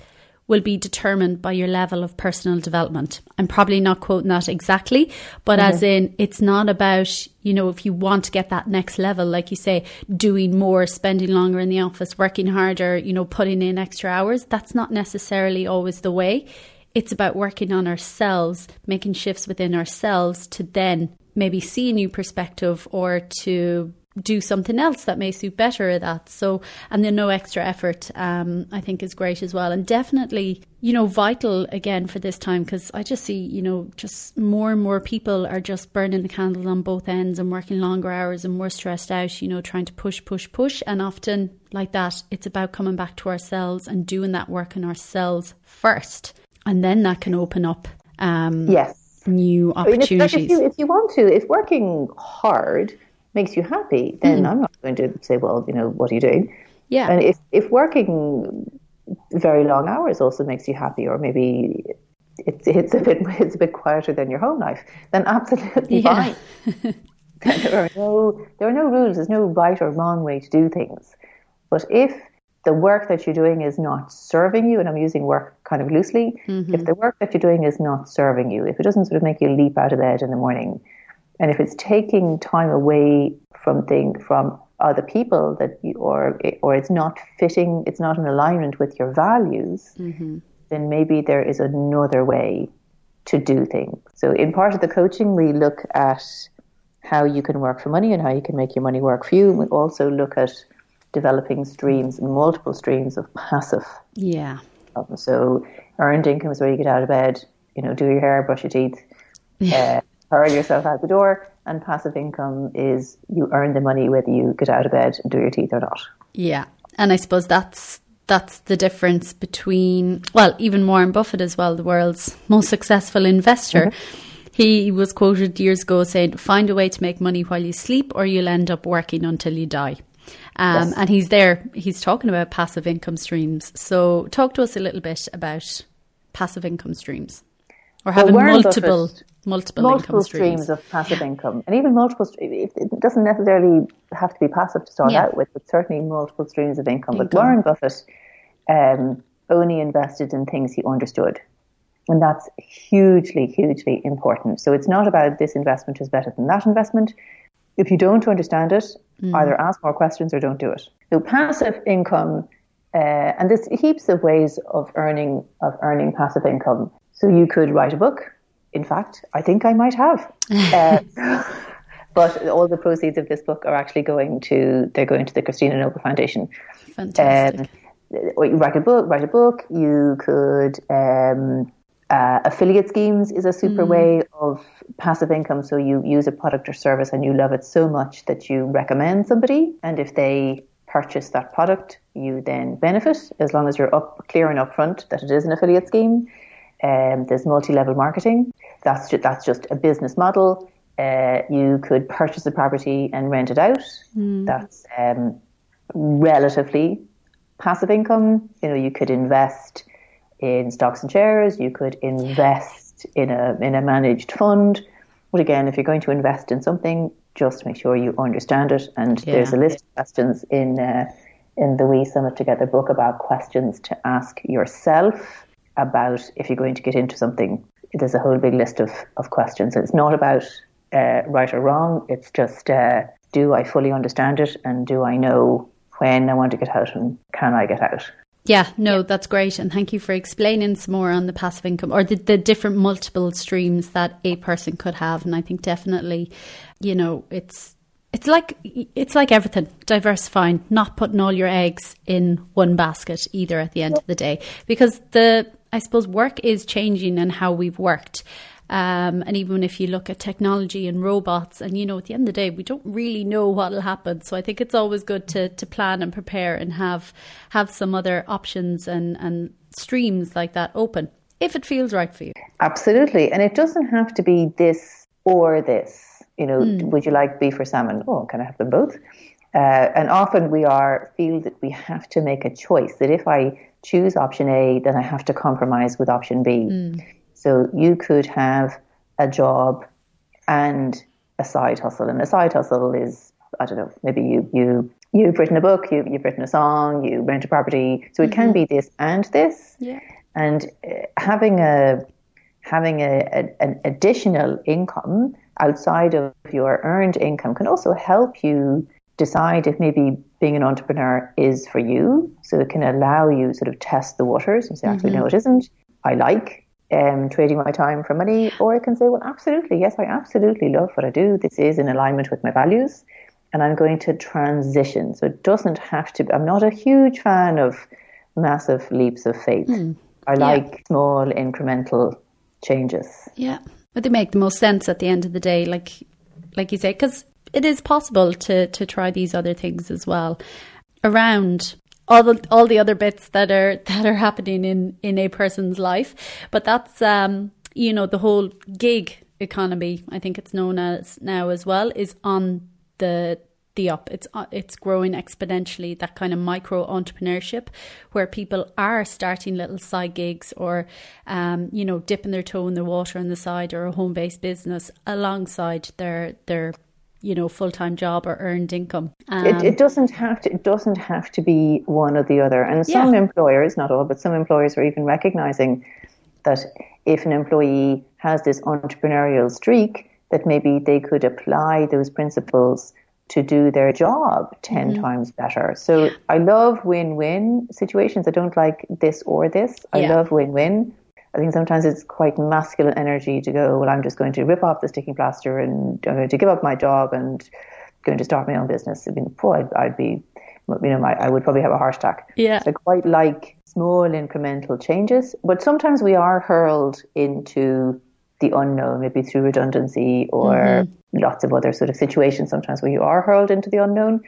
will be determined by your level of personal development. I'm probably not quoting that exactly, but mm-hmm. as in, it's not about, you know, if you want to get that next level, like you say, doing more, spending longer in the office, working harder, you know, putting in extra hours. That's not necessarily always the way. It's about working on ourselves, making shifts within ourselves to then maybe see a new perspective or to do something else that may suit better at that. So, and then no extra effort, um, I think is great as well. And definitely, you know, vital again for this time because I just see, you know, just more and more people are just burning the candle on both ends and working longer hours and more stressed out, you know, trying to push, push, push. And often, like that, it's about coming back to ourselves and doing that work on ourselves first. And then that can open up. Um, yes. New opportunities. I mean, like if, you, if you want to, if working hard makes you happy, then mm. I'm not going to say, well, you know, what are you doing? Yeah. And if, if working very long hours also makes you happy, or maybe it's, it's a bit (laughs) it's a bit quieter than your home life, then absolutely yeah. fine. (laughs) there are no there are no rules. There's no right or wrong way to do things. But if the work that you're doing is not serving you, and I'm using work kind of loosely, mm-hmm. if the work that you're doing is not serving you, if it doesn't sort of make you leap out of bed in the morning, and if it's taking time away from thing from the people that you, or or it's not fitting, it's not in alignment with your values, mm-hmm. then maybe there is another way to do things. So in part of the coaching, we look at how you can work for money and how you can make your money work for you. We also look at developing streams, and multiple streams of passive. Yeah. Income. So earned income is where you get out of bed, you know, do your hair, brush your teeth, (laughs) yeah. uh, hurl yourself out the door. And passive income is you earn the money whether you get out of bed and do your teeth or not. Yeah. And I suppose that's that's the difference between well, even Warren Buffett as well, the world's most successful investor. Mm-hmm he was quoted years ago saying, Find a way to make money while you sleep, or you'll end up working until you die. Um, yes. And he's there, he's talking about passive income streams. So, talk to us a little bit about passive income streams or having well, multiple. Buffett, multiple, multiple streams. streams. of passive income, and even multiple. Streams it doesn't necessarily have to be passive to start yeah. out with, but certainly multiple streams of income. income. But Warren Buffett um, only invested in things he understood. And that's hugely, hugely important. So it's not about this investment is better than that investment. If you don't understand it, mm. either ask more questions or don't do it. So passive income, uh, and there's heaps of ways of earning of earning passive income. So you could write a book. In fact, I think I might have. (laughs) Uh, but all the proceeds of this book are actually going to they're going to the Christina Noble Foundation. Fantastic. Um, you write a book. Write a book. You could um, uh, affiliate schemes is a super mm. way of passive income. So you use a product or service and you love it so much that you recommend somebody. And if they purchase that product, you then benefit as long as you're up clear and upfront that it is an affiliate scheme. Um, there's multi-level marketing. That's just, that's just a business model. Uh, you could purchase a property and rent it out. Mm. That's um, relatively passive income. You know, you could invest in stocks and shares. You could invest in a in a managed fund. But again, if you're going to invest in something, just make sure you understand it. And yeah. there's a list of questions in uh, in the We Summit Together book about questions to ask yourself about if you're going to get into something. There's a whole big list of, of questions. It's not about uh, right or wrong. It's just uh, do I fully understand it and do I know when I want to get out and can I get out? Yeah, no, yeah. that's great. And thank you for explaining some more on the passive income or the, the different multiple streams that a person could have. And I think definitely, you know, it's it's like it's like everything diversifying not putting all your eggs in one basket either at the end of the day because the i suppose work is changing and how we've worked um, and even if you look at technology and robots, and you know, at the end of the day, we don't really know what'll happen. So I think it's always good to to plan and prepare and have have some other options and and streams like that open if it feels right for you. Absolutely, and it doesn't have to be this or this. You know, mm. would you like beef or salmon? Oh, can I have them both? Uh, and often we are feel that we have to make a choice. That if I choose option A, then I have to compromise with option B. Mm. So you could have a job and a side hustle, and a side hustle is I don't know, maybe you you you've written a book, you, you've written a song, you rent a property, so it mm-hmm. can be this and this. Yeah. And uh, having a having a, a, an additional income outside of your earned income can also help you decide if maybe being an entrepreneur is for you. So it can allow you sort of test the waters and say, actually, mm-hmm. no, it isn't. I like um, trading my time for money, or I can say, well, absolutely, yes, I absolutely love what I do. This is in alignment with my values, and I'm going to transition. So it doesn't have to. I'm not a huge fan of massive leaps of faith. Mm. I like yeah. small incremental changes. Yeah, but they make the most sense at the end of the day, like like you say, because it is possible to to try these other things as well around all the all the other bits that are (laughs) that are happening in in a person's life. But that's um you know the whole gig economy i think it's known as now as well is on the the up. It's uh, it's growing exponentially that kind of micro entrepreneurship where people are starting little side gigs or um, you know dipping their toe in the water on the side or a home based business alongside their their you know full time job or earned income. Um, it, it, doesn't have to. It doesn't have to be one or the other. And some yeah. employers, not all, but some employers are even recognizing that if an employee has this entrepreneurial streak, that maybe they could apply those principles to do their job 10 mm-hmm. times better. So I love win win situations. I don't like this or this. I yeah. love win win. I think sometimes it's quite masculine energy to go, well, I'm just going to rip off the sticking plaster and I'm going to give up my job and going to start my own business. I mean, boy, I'd, I'd be, you know, my, I would probably have a heart attack. Yeah. So I quite like small incremental changes, but sometimes we are hurled into the unknown, maybe through redundancy or mm-hmm. lots of other sort of situations sometimes where you are hurled into the unknown.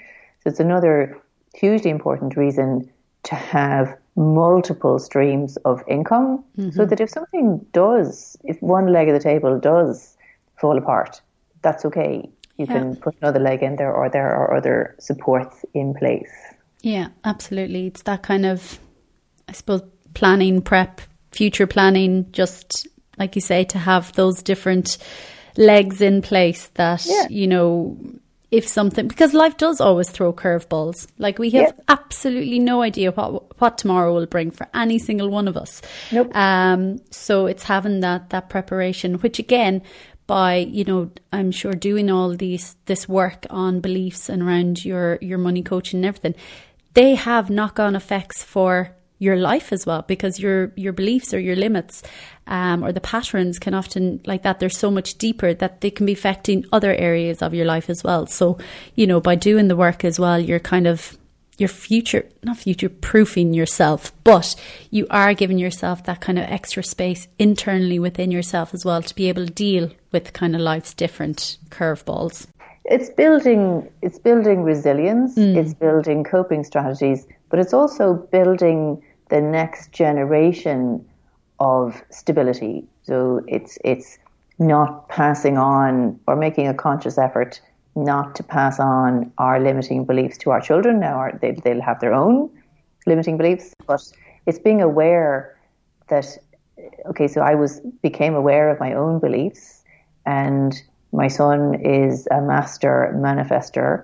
So it's another hugely important reason to have multiple streams of income mm-hmm. so that if something does, if one leg of the table does fall apart, that's okay. You yeah. can put another leg in there or there are other supports in place. Yeah, absolutely. It's that kind of, I suppose, planning, prep, future planning, just like you say, to have those different legs in place that, yeah. you know, if something because life does always throw curveballs. Like we have absolutely no idea what what tomorrow will bring for any single one of us. Nope. Um, so it's having that that preparation, which again, by you know, I'm sure doing all these this work on beliefs and around your your money coaching and everything, they have knock on effects for your life as well because your your beliefs or your limits um, or the patterns can often like that they're so much deeper that they can be affecting other areas of your life as well. So you know by doing the work as well you're kind of your future not future proofing yourself but you are giving yourself that kind of extra space internally within yourself as well to be able to deal with kind of life's different curveballs. It's building it's building resilience. Mm. it's building coping strategies but it's also building the next generation of stability. So it's it's not passing on or making a conscious effort not to pass on our limiting beliefs to our children. Now they, they'll have their own limiting beliefs, but it's being aware that okay, so I was became aware of my own beliefs, and my son is a master manifester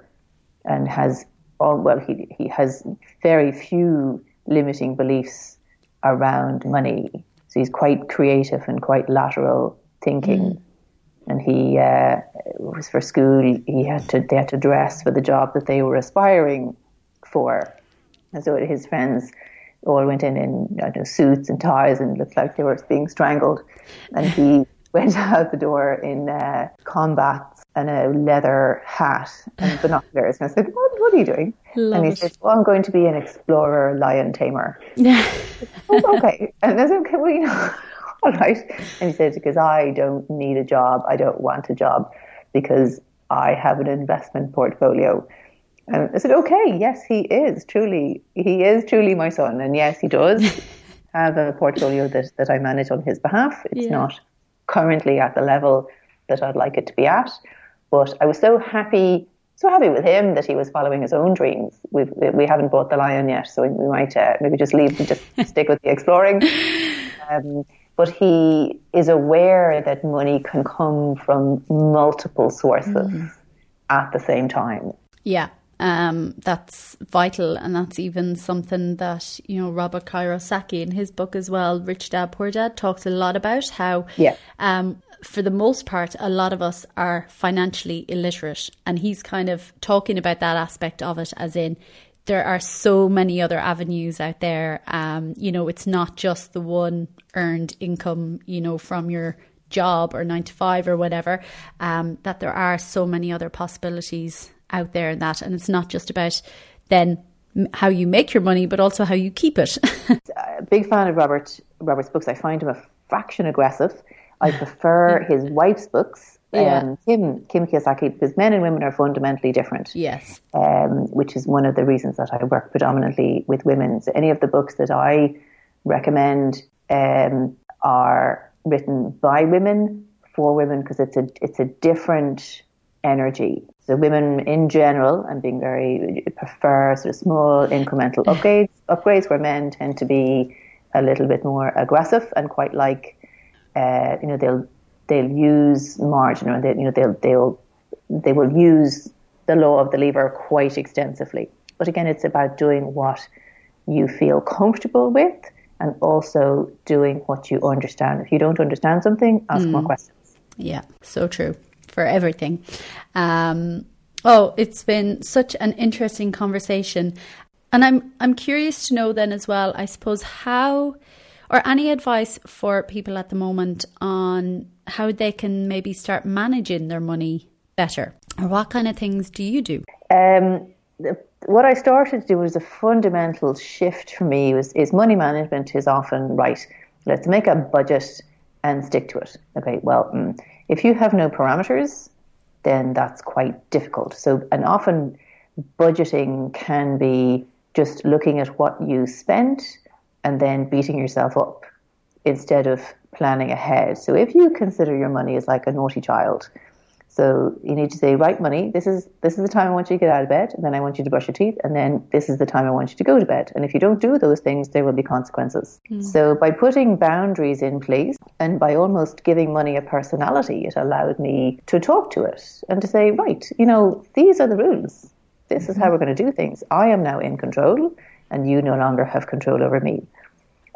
and has all well he he has very few limiting beliefs around money. So he's quite creative and quite lateral thinking. Mm. And he uh, was for school. He had to they had to dress for the job that they were aspiring for, and so his friends all went in in know, suits and ties and looked like they were being strangled. And he (laughs) went out the door in uh, combat and a leather hat and (laughs) binoculars. And I said, what, what are you doing? Love and he it. said, well, I'm going to be an explorer lion tamer. (laughs) oh, okay. And I said, okay, well, you know, (laughs) all right. And he said, because I don't need a job. I don't want a job because I have an investment portfolio. And I said, okay, yes, he is truly, he is truly my son. And yes, he does have a portfolio that, that I manage on his behalf. It's yeah. not currently at the level that I'd like it to be at but I was so happy, so happy with him that he was following his own dreams. We've, we haven't bought the lion yet, so we might uh, maybe just leave and just (laughs) stick with the exploring. Um, but he is aware that money can come from multiple sources mm. at the same time. Yeah. Um, that's vital, and that's even something that you know Robert Kiyosaki in his book as well, Rich Dad Poor Dad, talks a lot about how yeah. um, for the most part, a lot of us are financially illiterate. And he's kind of talking about that aspect of it, as in, there are so many other avenues out there. Um, you know, it's not just the one earned income, you know, from your job or nine to five or whatever, um, that there are so many other possibilities out there in that. And it's not just about then how you make your money, but also how you keep it. (laughs) a big fan of Robert Robert's books. I find him a fraction aggressive. I prefer (laughs) his wife's books, yeah. um, Kim Kim Kiyosaki, because men and women are fundamentally different. Yes, um, which is one of the reasons that I work predominantly with women. So any of the books that I recommend um, are written by women for women because it's a it's a different energy. So women in general, I'm being very prefer sort of small incremental (laughs) upgrades upgrades where men tend to be a little bit more aggressive and quite like uh, you know, they'll they'll use margin or they, you know they'll they'll they will use the law of the lever quite extensively. But again, it's about doing what you feel comfortable with and also doing what you understand. If you don't understand something, ask mm. more questions. Yeah, so true for everything. Um, Oh, it's been such an interesting conversation. And I'm I'm curious to know then as well, I suppose how or any advice for people at the moment on how they can maybe start managing their money better? Or what kind of things do you do? Um, what I started to do was a fundamental shift for me was is money management is often right. Let's make a budget and stick to it. Okay, well, mm, if you have no parameters, then that's quite difficult. So, and often budgeting can be just looking at what you spent and then beating yourself up instead of planning ahead. So, if you consider your money as like a naughty child, so you need to say, right, money, this is this is the time I want you to get out of bed, and then I want you to brush your teeth, and then this is the time I want you to go to bed. And if you don't do those things, there will be consequences. Mm. So by putting boundaries in place and by almost giving money a personality, it allowed me to talk to it and to say, right, you know, these are the rules. This is how we're going to do things. I am now in control, and you no longer have control over me.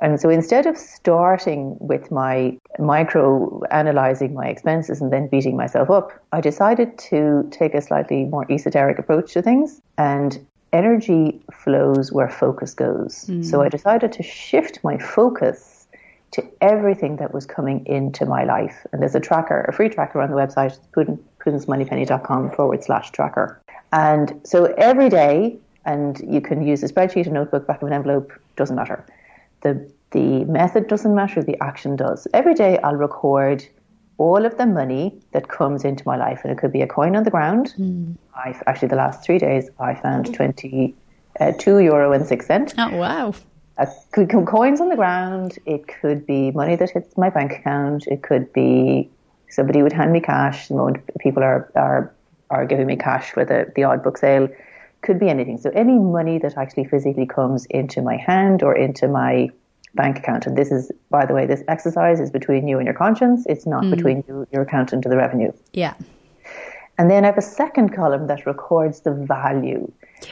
And so instead of starting with my micro analyzing my expenses and then beating myself up, I decided to take a slightly more esoteric approach to things. And energy flows where focus goes. Mm. So I decided to shift my focus to everything that was coming into my life. And there's a tracker, a free tracker on the website, prudencemoneypenny.com forward slash tracker. And so every day, and you can use a spreadsheet, a notebook, back of an envelope, doesn't matter the the method doesn't matter, the action does. Every day I'll record all of the money that comes into my life, and it could be a coin on the ground. Mm. I actually the last three days I found twenty uh, two euro and six cent. Oh wow! Uh, could come coins on the ground. It could be money that hits my bank account. It could be somebody would hand me cash. The moment people are are are giving me cash for the the odd book sale could be anything. So any money that actually physically comes into my hand or into my bank account. And this is, by the way, this exercise is between you and your conscience. It's not mm. between you, your accountant and the revenue. Yeah. And then I have a second column that records the value yeah.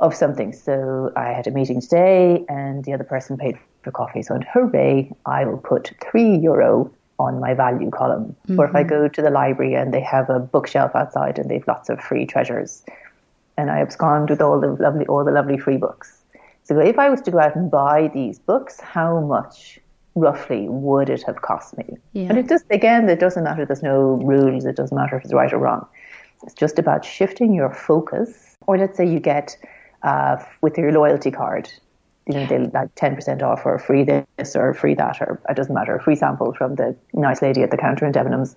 of something. So I had a meeting today and the other person paid for coffee. So hooray, I will put three euro on my value column. Mm-hmm. Or if I mm-hmm. go to the library and they have a bookshelf outside and they've lots of free treasures and I abscond with all the lovely, all the lovely free books. So if I was to go out and buy these books, how much roughly would it have cost me? Yeah. And it just, again, it doesn't matter. There's no rules. It doesn't matter if it's right or wrong. It's just about shifting your focus. Or let's say you get uh, with your loyalty card, you know, they like 10% off or free this or free that, or it doesn't matter, a free sample from the nice lady at the counter in Debenhams.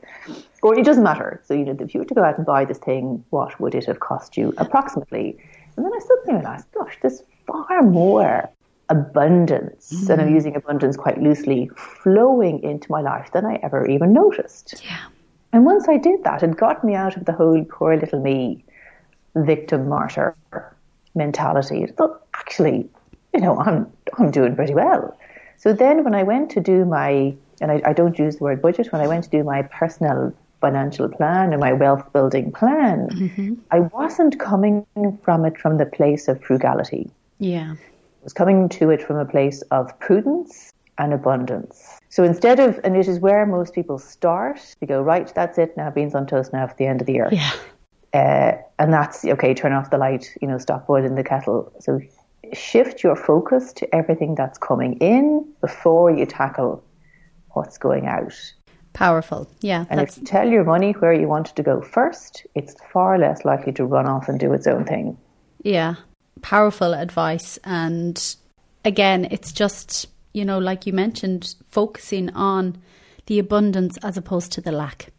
Or it doesn't matter. So, you know, if you were to go out and buy this thing, what would it have cost you approximately? And then I suddenly realized, gosh, there's far more abundance, mm. and I'm using abundance quite loosely, flowing into my life than I ever even noticed. Yeah. And once I did that, it got me out of the whole poor little me, victim martyr mentality. I thought, actually, you know, I'm I'm doing pretty well. So then when I went to do my and I, I don't use the word budget, when I went to do my personal financial plan and my wealth building plan, mm-hmm. I wasn't coming from it from the place of frugality. Yeah. I was coming to it from a place of prudence and abundance. So instead of, and it is where most people start, they go, right, that's it now, beans on toast now for the end of the year. Yeah. Uh, and that's, okay, turn off the light, you know, stop boiling the kettle. So shift your focus to everything that's coming in before you tackle what's going out. Powerful, yeah. And if you tell your money where you want it to go first, it's far less likely to run off and do its own thing. Yeah, powerful advice. And again, it's just, you know, like you mentioned, focusing on the abundance as opposed to the lack.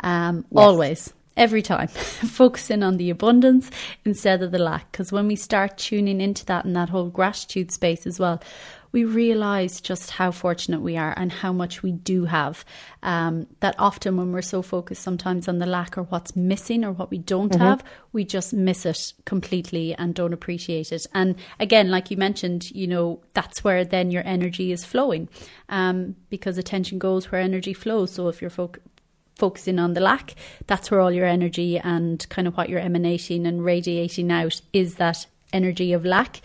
Um, yes. Always every time, (laughs) focusing on the abundance instead of the lack. Because when we start tuning into that and that whole gratitude space as well, we realize just how fortunate we are and how much we do have. Um, that often, when we're so focused sometimes on the lack or what's missing or what we don't mm-hmm. have, we just miss it completely and don't appreciate it. And again, like you mentioned, you know, that's where then your energy is flowing um, because attention goes where energy flows. So if you're focused focusing on the lack, that's where all your energy and kind of what you're emanating and radiating out is that energy of lack.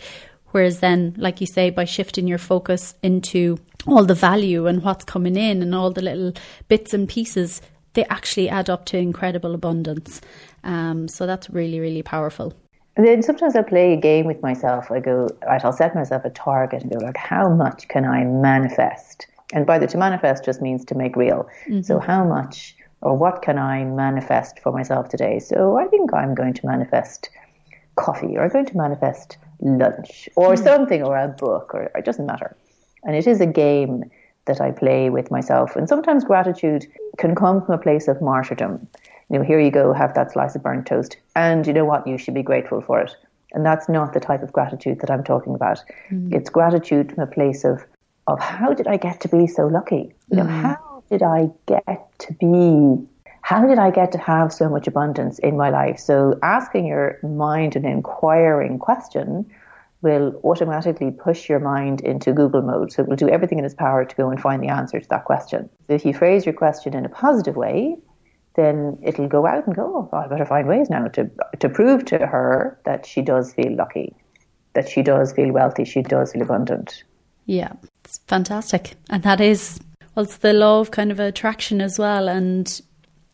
Whereas then, like you say, by shifting your focus into all the value and what's coming in and all the little bits and pieces, they actually add up to incredible abundance. Um, so that's really, really powerful. And then sometimes I play a game with myself. I go, right, I'll set myself a target and go, like, how much can I manifest? And by the to manifest just means to make real. Mm-hmm. So how much or what can I manifest for myself today? So I think I'm going to manifest coffee or I'm going to manifest lunch or mm-hmm. something or a book or it doesn't matter. And it is a game that I play with myself. And sometimes gratitude can come from a place of martyrdom you know, here you go, have that slice of burnt toast. And you know what? You should be grateful for it. And that's not the type of gratitude that I'm talking about. Mm. It's gratitude from a place of, of how did I get to be so lucky? You know, mm. how did I get to be, how did I get to have so much abundance in my life? So asking your mind an inquiring question will automatically push your mind into Google mode. So it will do everything in its power to go and find the answer to that question. So if you phrase your question in a positive way, then it'll go out and go, oh, I better find ways now to, to prove to her that she does feel lucky, that she does feel wealthy, she does feel abundant. Yeah, it's fantastic. And that is, well, it's the law of kind of attraction as well. And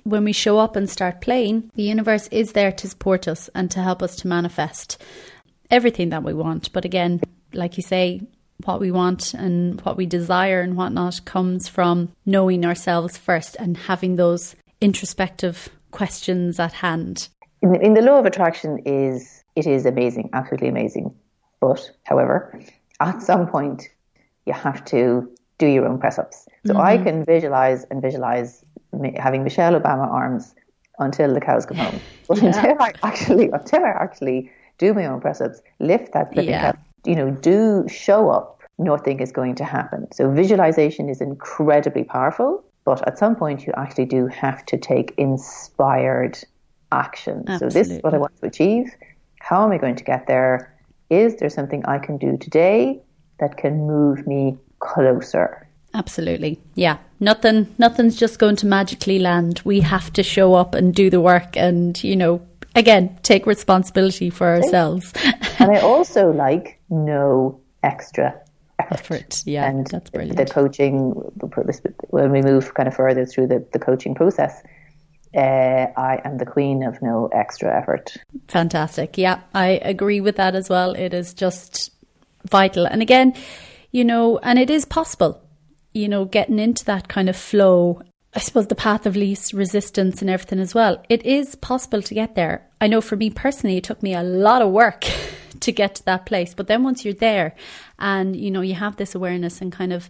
when we show up and start playing, the universe is there to support us and to help us to manifest everything that we want. But again, like you say, what we want and what we desire and whatnot comes from knowing ourselves first and having those introspective questions at hand? In, in the law of attraction is it is amazing, absolutely amazing. But however, at some point you have to do your own press ups. So mm-hmm. I can visualize and visualize having Michelle Obama arms until the cows come home. But (laughs) yeah. (laughs) until I actually until I actually do my own press ups, lift that flipping yeah. you know, do show up, nothing is going to happen. So visualization is incredibly powerful. But at some point, you actually do have to take inspired action. Absolutely. So, this is what I want to achieve. How am I going to get there? Is there something I can do today that can move me closer? Absolutely. Yeah. Nothing nothing's just going to magically land. We have to show up and do the work and, you know, again, take responsibility for ourselves. and I (laughs) also like no extra effort. Yeah, and that's brilliant. The coaching, when we move kind of further through the, the coaching process, uh, I am the queen of no extra effort. Fantastic. Yeah, I agree with that as well. It is just vital. And again, you know, and it is possible, you know, getting into that kind of flow. I suppose the path of least resistance and everything as well. It is possible to get there. I know for me personally, it took me a lot of work (laughs) to get to that place. But then once you're there and, you know, you have this awareness and kind of,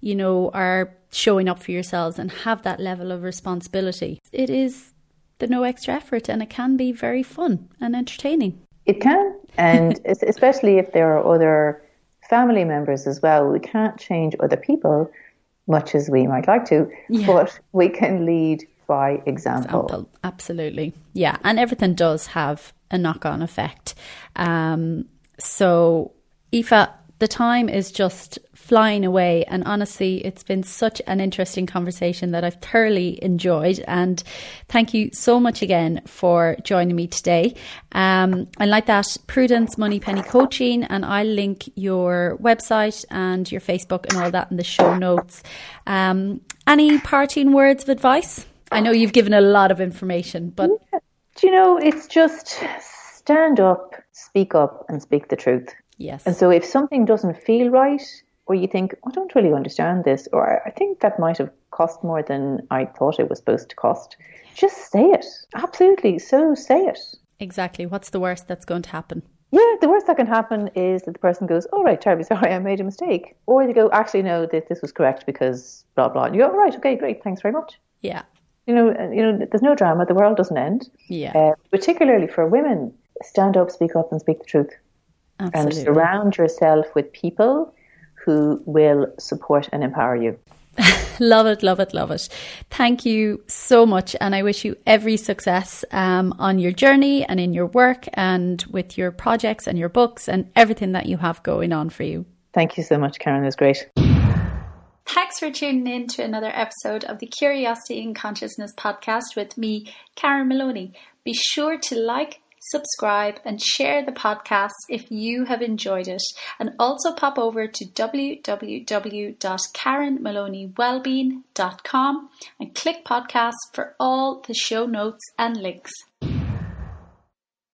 you know, are showing up for yourselves and have that level of responsibility, it is the no extra effort and it can be very fun and entertaining. It can. And (laughs) especially if there are other family members as well. We can't change other people much as we might like to, yeah. but we can lead by example. example. Absolutely. Yeah. And everything does have a knock on effect. Um, so, Aoife, the time is just flying away. And honestly, it's been such an interesting conversation that I've thoroughly enjoyed. And thank you so much again for joining me today. Um, and like that, Prudence Moneypenny Coaching, and I'll link your website and your Facebook and all that in the show notes. Um, any parting words of advice? I know you've given a lot of information, but. Yeah. Do you know, it's just stand up, speak up, and speak the truth. Yes. And so if something doesn't feel right, or you think, I don't really understand this, or I think that might have cost more than I thought it was supposed to cost, just say it. Absolutely. So say it. Exactly. What's the worst that's going to happen? Yeah, the worst that can happen is that the person goes, "All oh, right, terribly sorry, I made a mistake," or they go, "Actually, no, this, this was correct because blah blah." And you go, "All right, okay, great, thanks very much." Yeah, you know, you know, there's no drama. The world doesn't end. Yeah. Uh, particularly for women, stand up, speak up, and speak the truth. Absolutely. And surround yourself with people who will support and empower you. (laughs) love it, love it, love it. Thank you so much. And I wish you every success um, on your journey and in your work and with your projects and your books and everything that you have going on for you. Thank you so much, Karen. It was great. Thanks for tuning in to another episode of the Curiosity and Consciousness podcast with me, Karen Maloney. Be sure to like, subscribe, and share the podcast if you have enjoyed it. And also pop over to www.karenmaloneywellbeing.com and click podcasts for all the show notes and links.